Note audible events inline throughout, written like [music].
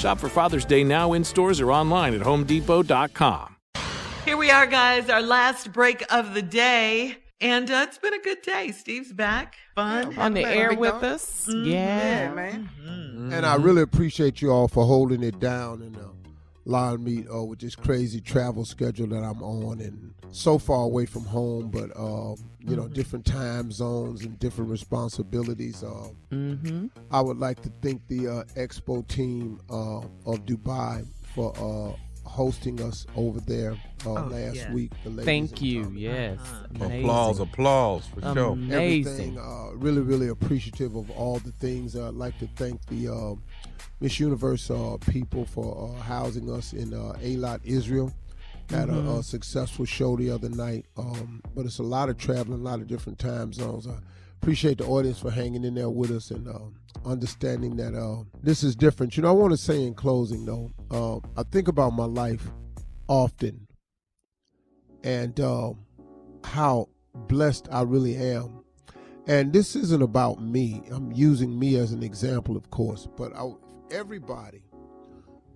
Shop for Father's Day now in stores or online at homedepot.com. Here we are, guys, our last break of the day. And uh, it's been a good day. Steve's back. Fun. On the air with dog. us. Mhm. Yeah. Yeah, man. Mm-hmm. And I really appreciate you all for holding it down and uh, allowing meet uh, with this crazy travel schedule that I'm on and so far away from home, but um, you know, different time zones and different responsibilities. Uh, Mm-hmm. I would like to thank the uh, Expo team uh, of Dubai for uh, hosting us over there uh, Oh, last yeah. week. The ladies Thank you. Tommy. Yes. Amazing. Applause, applause for sure. Amazing. everything. Uh, really, really appreciative of all the things. I'd like to thank the uh, Miss Universe uh, people for uh, housing us in uh, Eilat, Israel. Had a, a successful show the other night, um, but it's a lot of traveling, a lot of different time zones. Appreciate the audience for hanging in there with us and um understanding that uh, this is different. You know, I want to say in closing though, uh, I think about my life often and um how blessed I really am. And this isn't about me. I'm using me as an example, of course. But I, everybody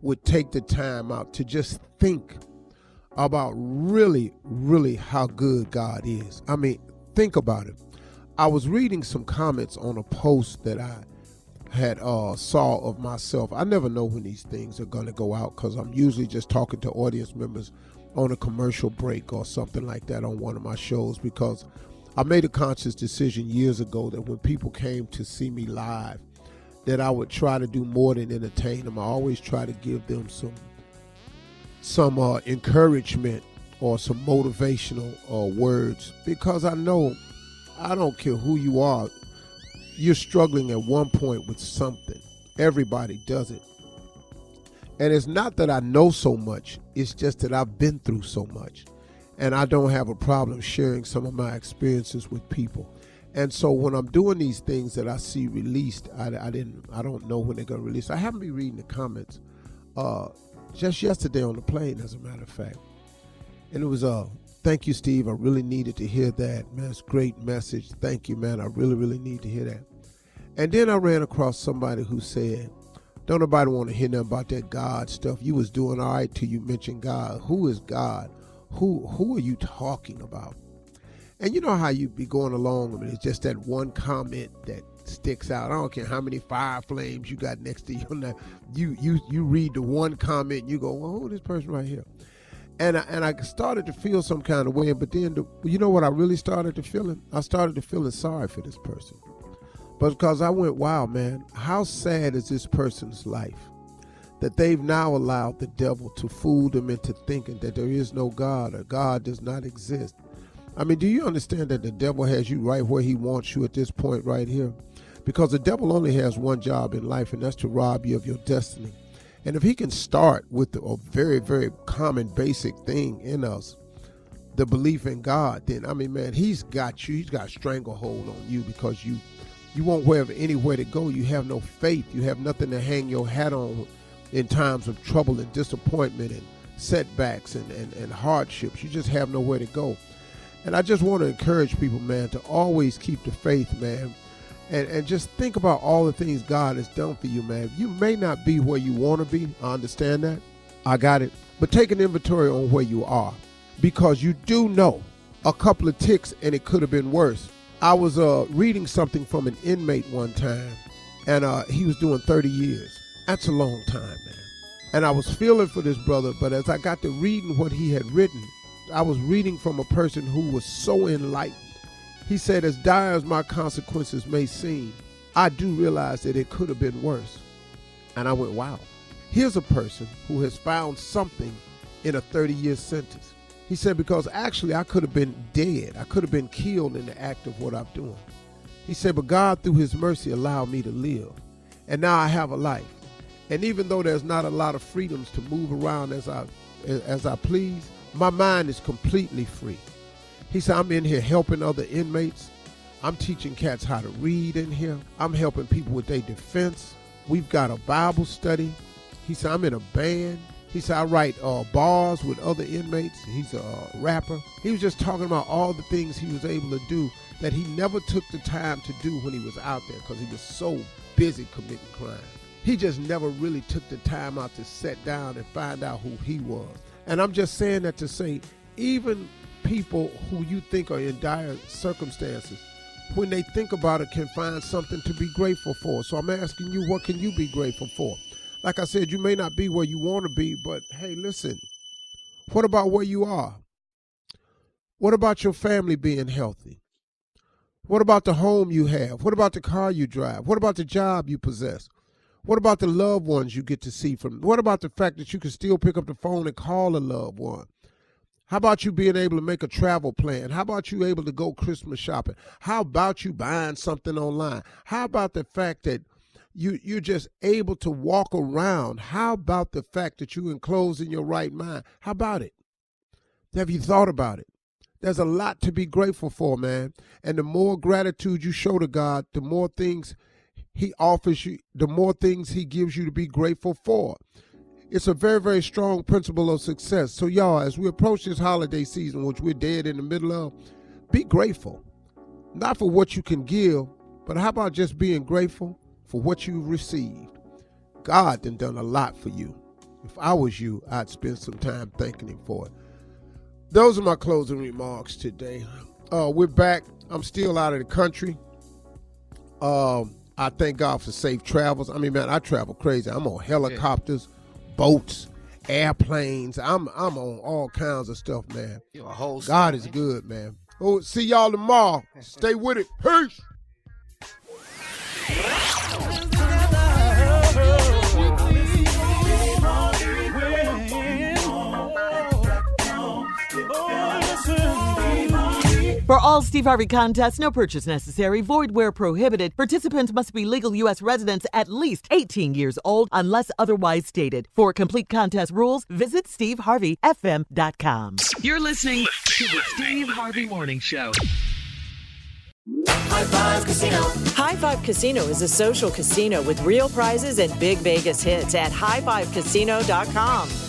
would take the time out to just think about really, really how good God is. I mean, think about it. I was reading some comments on a post that I had uh, saw of myself. I never know when these things are going to go out because I'm usually just talking to audience members on a commercial break or something like that on one of my shows because I made a conscious decision years ago that when people came to see me live, that I would try to do more than entertain them. I always try to give them some some uh, encouragement or some motivational uh, words because I know I don't care who you are, you're struggling at one point with something. Everybody does it. And it's not that I know so much, it's just that I've been through so much. And I don't have a problem sharing some of my experiences with people. And so when I'm doing these things that I see released, I, I didn't, I don't know when they're gonna release. I haven't been reading the comments uh, just yesterday on the plane, as a matter of fact. And it was, uh, thank you, Steve. I really needed to hear that. Man, it's a great message. Thank you, man. I really, really need to hear that. And then I ran across somebody who said, don't nobody want to hear nothing about that God stuff. You was doing all right till you mentioned God. Who is God? Who who are you talking about? And you know how you be going along, and it's just that one comment that sticks out. I don't care how many fire flames you got next to you. [laughs] You you you read the one comment, you go, "Well, who is this person right here?" And I, and I started to feel some kind of way. But then, the, you know what? I really started to feel I started to feeling sorry for this person, but because I went, "Wow, man, how sad is this person's life?" That they've now allowed the devil to fool them into thinking that there is no God or God does not exist. I mean, do you understand that the devil has you right where he wants you at this point right here? Because the devil only has one job in life, and that's to rob you of your destiny. And if he can start with a very, very common, basic thing in us, the belief in God, then I mean, man, he's got you. He's got a stranglehold on you because you, you won't have anywhere to go. You have no faith. You have nothing to hang your hat on in times of trouble and disappointment and setbacks and, and, and hardships. You just have nowhere to go. And I just want to encourage people, man, to always keep the faith, man and, and just think about all the things God has done for you, man. You may not be where you want to be. I understand that. I got it. But take an inventory on where you are because you do know a couple of ticks and it could have been worse. I was uh, reading something from an inmate one time and uh, he was doing 30 years. That's a long time, man. And I was feeling for this brother, but as I got to reading what he had written, I was reading from a person who was so enlightened he said, As dire as my consequences may seem, I do realize that it could have been worse. And I went, Wow. Here's a person who has found something in a 30 year sentence. He said, Because actually I could have been dead. I could have been killed in the act of what I'm doing. He said, But God, through His mercy, allowed me to live. And now I have a life. And even though there's not a lot of freedoms to move around as I as I please, my mind is completely free. He said, I'm in here helping other inmates. I'm teaching cats how to read in here. I'm helping people with their defense. We've got a Bible study. He said, I'm in a band. He said, I write uh, bars with other inmates. He's a uh, rapper. He was just talking about all the things he was able to do that he never took the time to do when he was out there because he was so busy committing crime. He just never really took the time out to sit down and find out who he was. And I'm just saying that to say, even people who you think are in dire circumstances, when they think about it, can find something to be grateful for. So I'm asking you, what can you be grateful for? Like I said, you may not be where you want to be, but hey, listen, what about where you are? What about your family being healthy? What about the home you have? What about the car you drive? What about the job you possess? What about the loved ones you get to see from? What about the fact that you can still pick up the phone and call a loved one? How about you being able to make a travel plan? How about you able to go Christmas shopping? How about you buying something online? How about the fact that you you're just able to walk around? How about the fact that you enclosed in your right mind? How about it? Have you thought about it? There's a lot to be grateful for, man. And the more gratitude you show to God, the more things he offers you, the more things he gives you to be grateful for. It's a very, very strong principle of success. So, y'all, as we approach this holiday season, which we're dead in the middle of, be grateful. Not for what you can give, but how about just being grateful for what you've received? God done done a lot for you. If I was you, I'd spend some time thanking Him for it. Those are my closing remarks today. Uh, we're back. I'm still out of the country. Um, I thank God for safe travels. I mean, man, I travel crazy. I'm on helicopters boats, airplanes. I'm I'm on all kinds of stuff, man. You a whole God is good, man. Oh, see y'all tomorrow. [laughs] Stay with it. Peace. For all Steve Harvey contests, no purchase necessary, void where prohibited. Participants must be legal U.S. residents at least 18 years old unless otherwise stated. For complete contest rules, visit SteveHarveyFM.com. You're listening to the Steve Harvey Morning Show. High Five Casino. High Five Casino is a social casino with real prizes and big Vegas hits at highfivecasino.com.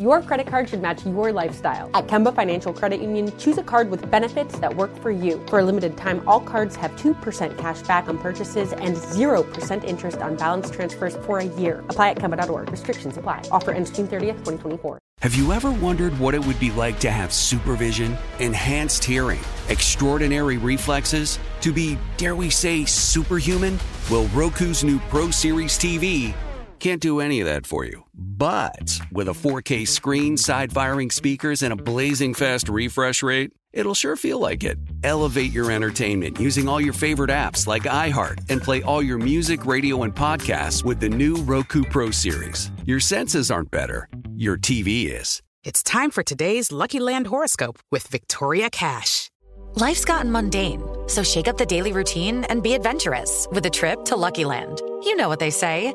Your credit card should match your lifestyle. At Kemba Financial Credit Union, choose a card with benefits that work for you. For a limited time, all cards have 2% cash back on purchases and 0% interest on balance transfers for a year. Apply at Kemba.org. Restrictions apply. Offer ends June 30th, 2024. Have you ever wondered what it would be like to have supervision, enhanced hearing, extraordinary reflexes, to be, dare we say, superhuman? Well, Roku's new Pro Series TV can't do any of that for you. But with a 4K screen, side firing speakers, and a blazing fast refresh rate, it'll sure feel like it. Elevate your entertainment using all your favorite apps like iHeart and play all your music, radio, and podcasts with the new Roku Pro Series. Your senses aren't better, your TV is. It's time for today's Lucky Land horoscope with Victoria Cash. Life's gotten mundane, so shake up the daily routine and be adventurous with a trip to Lucky Land. You know what they say.